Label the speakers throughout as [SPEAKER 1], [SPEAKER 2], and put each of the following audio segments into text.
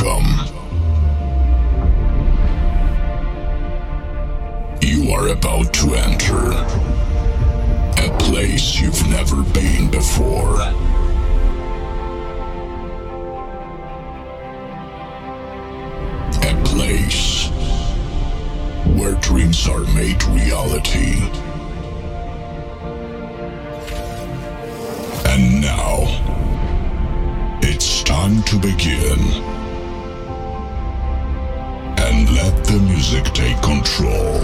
[SPEAKER 1] welcome. You are about to enter a place you've never been before. A place where dreams are made reality. And now, it's time to begin. The music take control.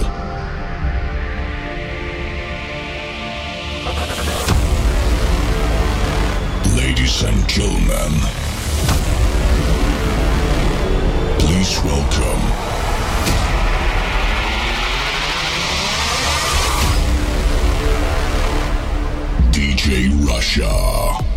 [SPEAKER 1] Ladies and gentlemen, please welcome DJ Russia.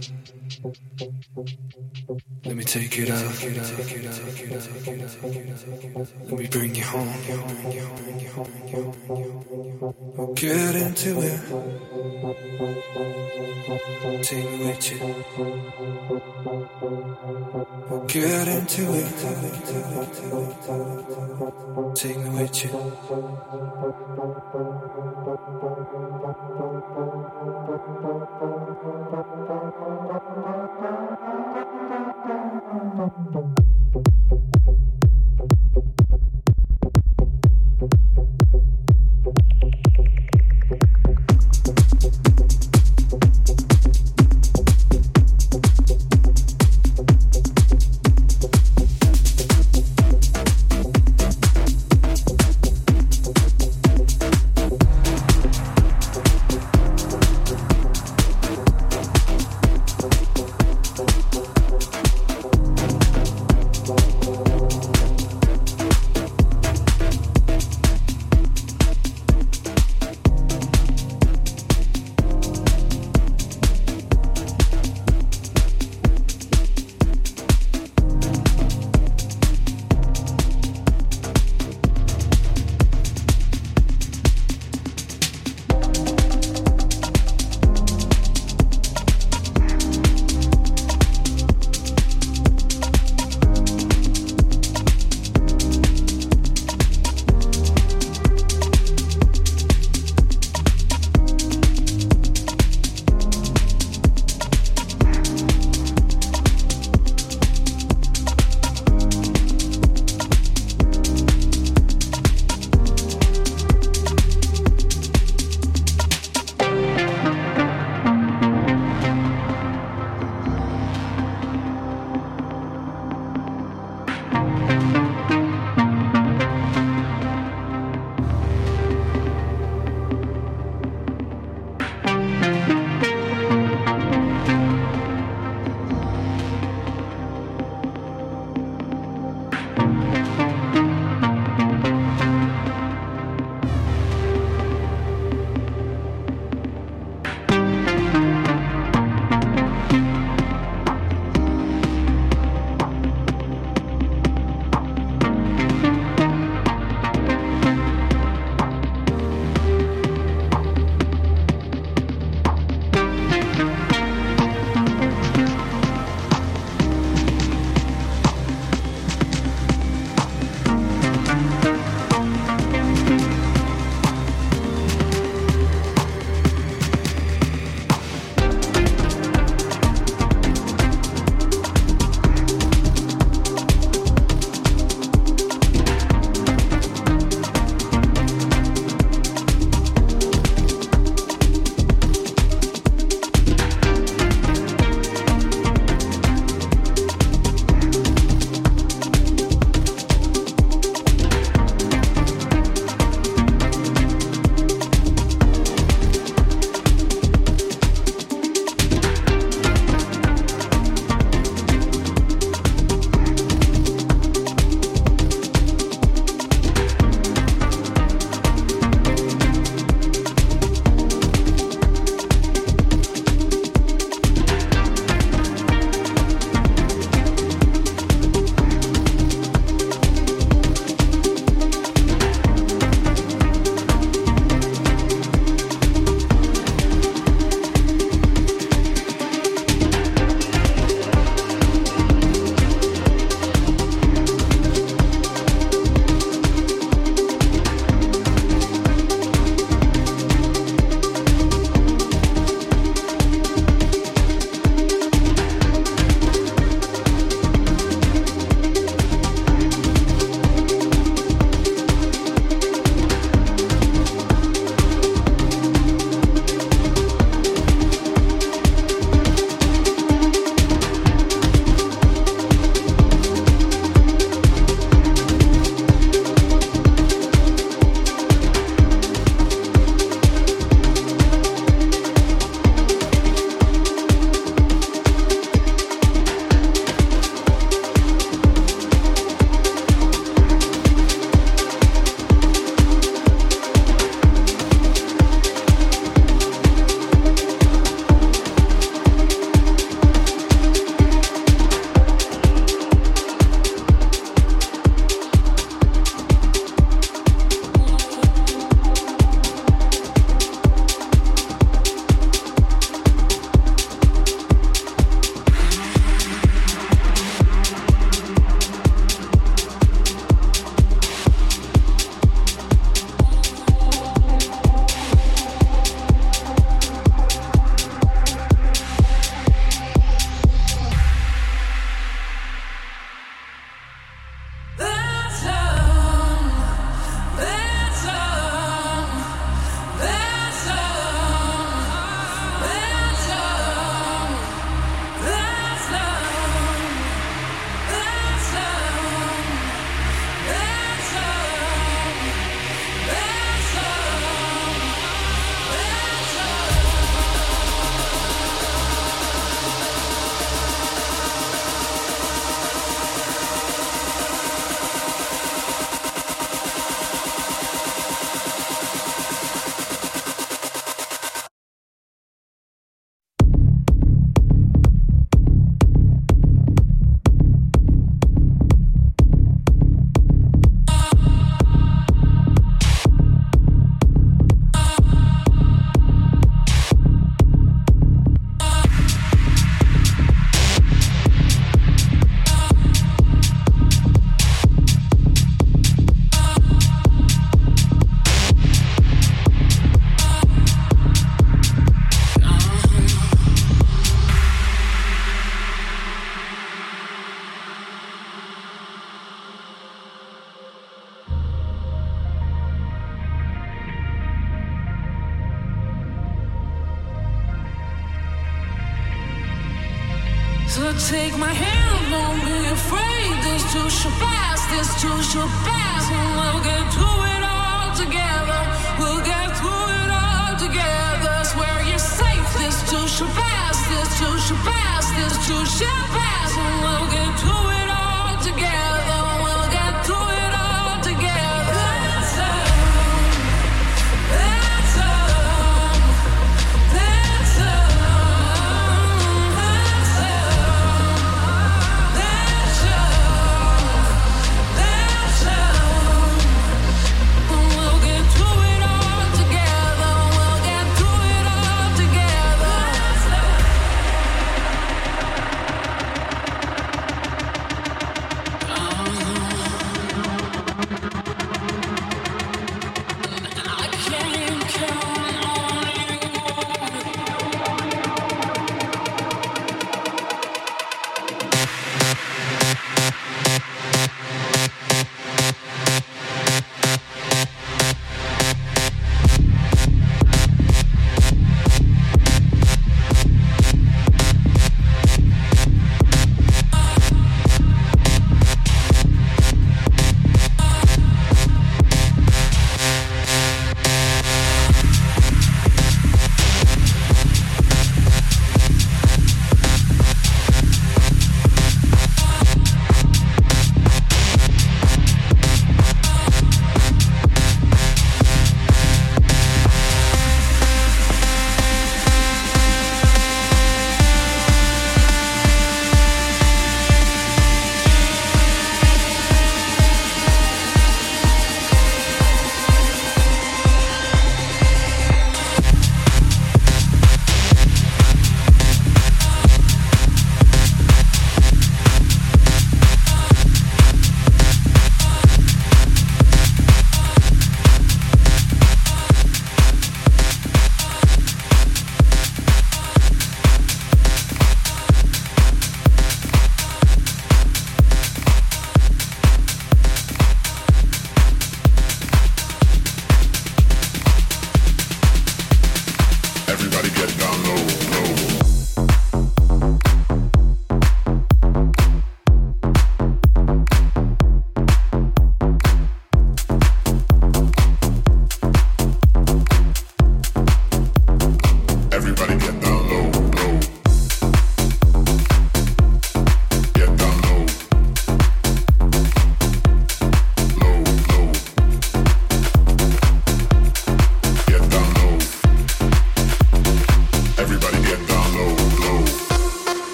[SPEAKER 2] Thank you. take it out. Let me bring you home. We'll Get into it. Take me with you. We'll Get into it. Take me with you. Thank you. Thank you.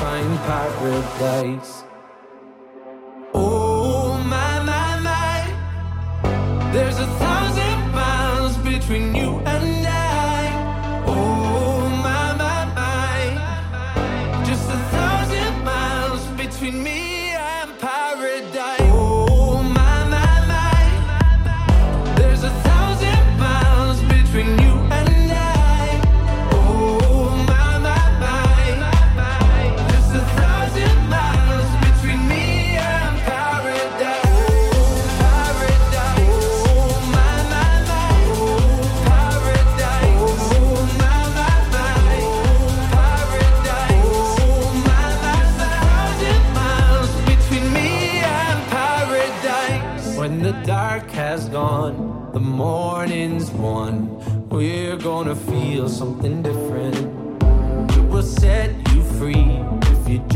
[SPEAKER 2] Find paradise. Oh my my my, there's a thousand miles between you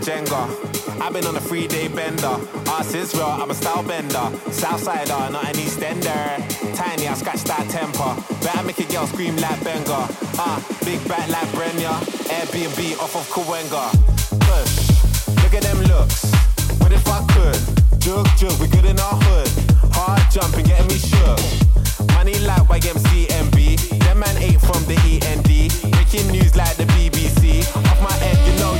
[SPEAKER 3] Like
[SPEAKER 4] Jenga. I've been on a three day bender. Ass is real, I'm a style bender. Southsider, not an Eastender. Tiny, I scratch that temper. Better make a girl scream like Benga. Ah, uh, big back like Brenya. Airbnb off of Kawenga. Push, look at them looks. What if I could? Jug, jug, we good in our hood. Hard jumping, getting me shook. Money like YMCMB. Them man ain't from the END. Breaking news like the BBC. Off my head, you know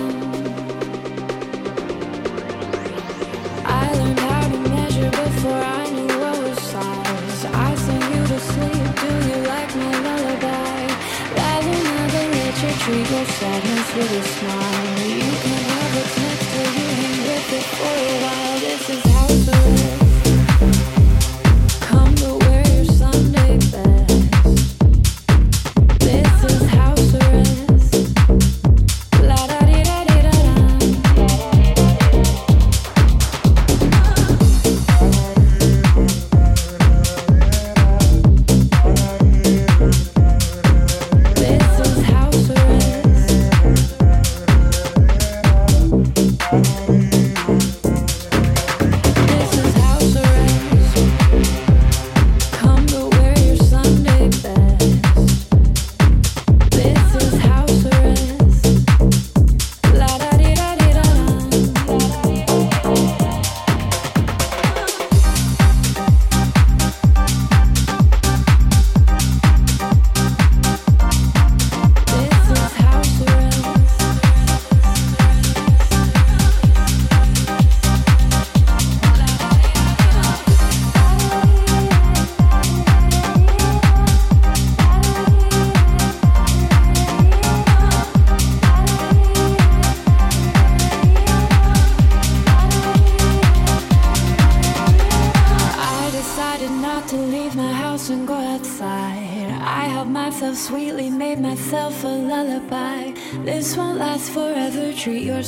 [SPEAKER 5] Treat your sadness with a smile. You can have what's next to you hang with it for a while.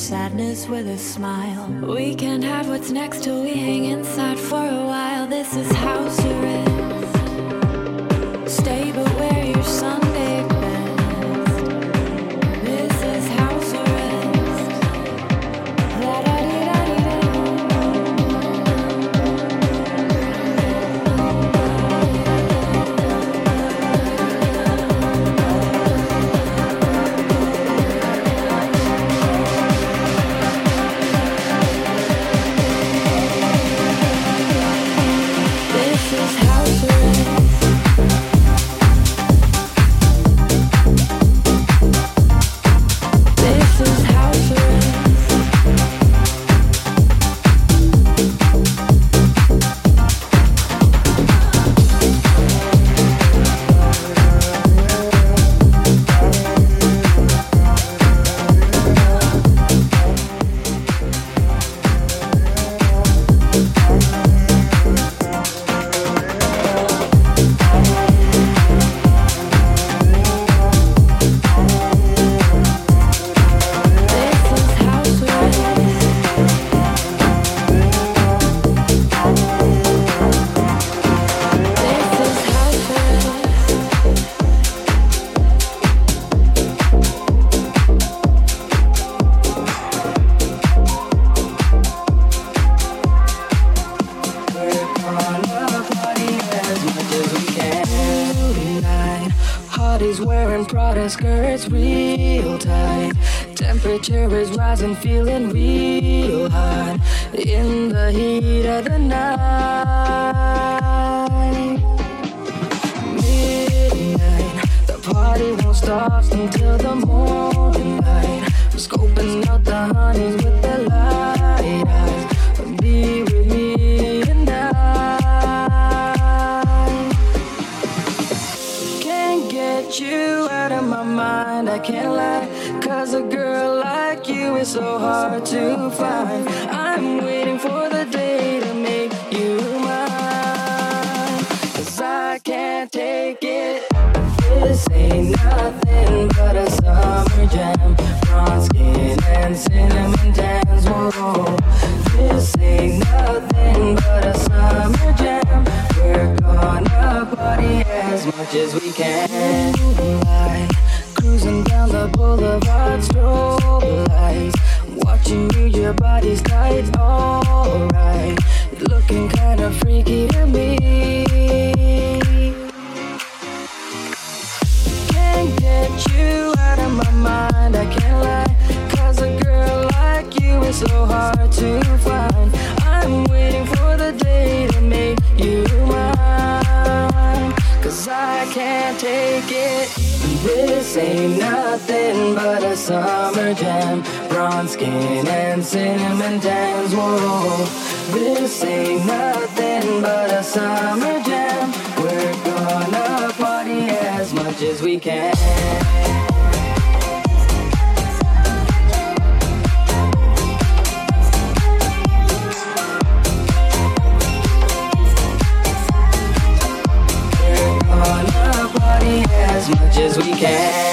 [SPEAKER 5] Sadness with a smile. We can't have what's next till is
[SPEAKER 6] body's tight, alright. Looking kinda freaky to me. Can't get you out of my mind, I can't lie. Cause a girl like you is so hard to find. I'm waiting for the day to make you mine. Cause I can't take it. This ain't nothing but a summer jam. Bronze skin and cinnamon tans. Whoa, this ain't nothing but a summer jam. We're gonna party as much as we can. We're gonna party as much as we can.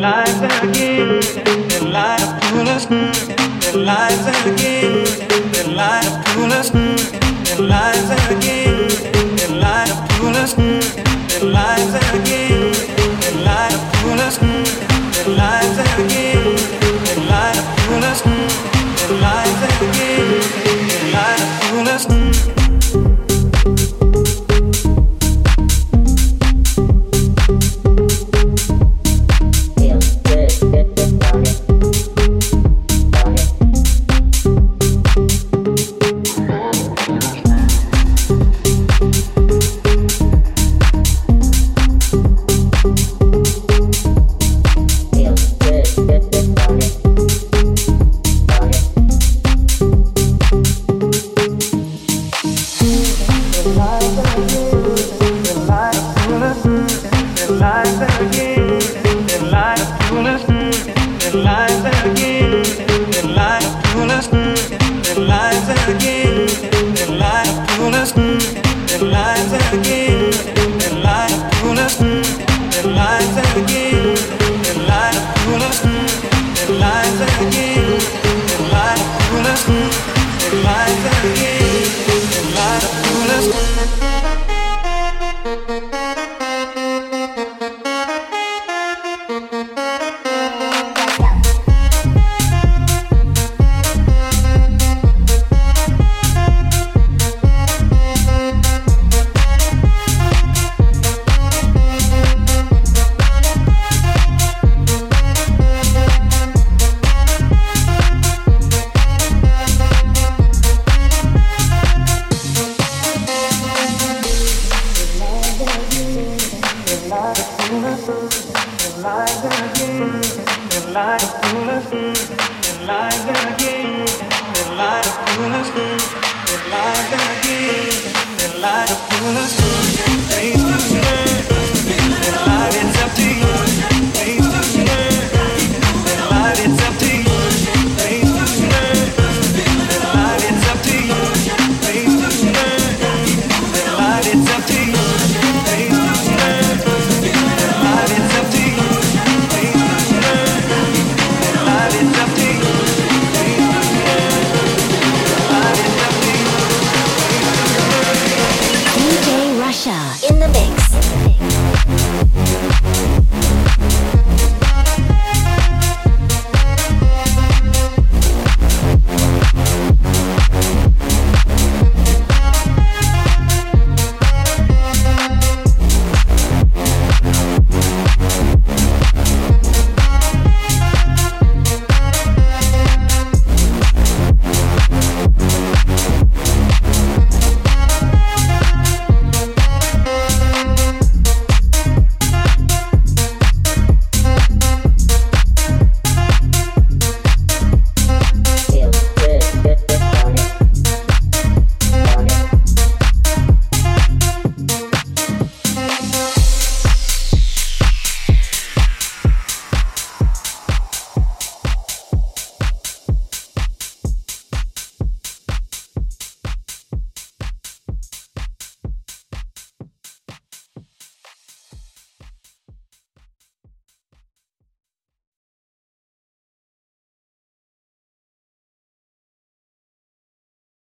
[SPEAKER 7] Light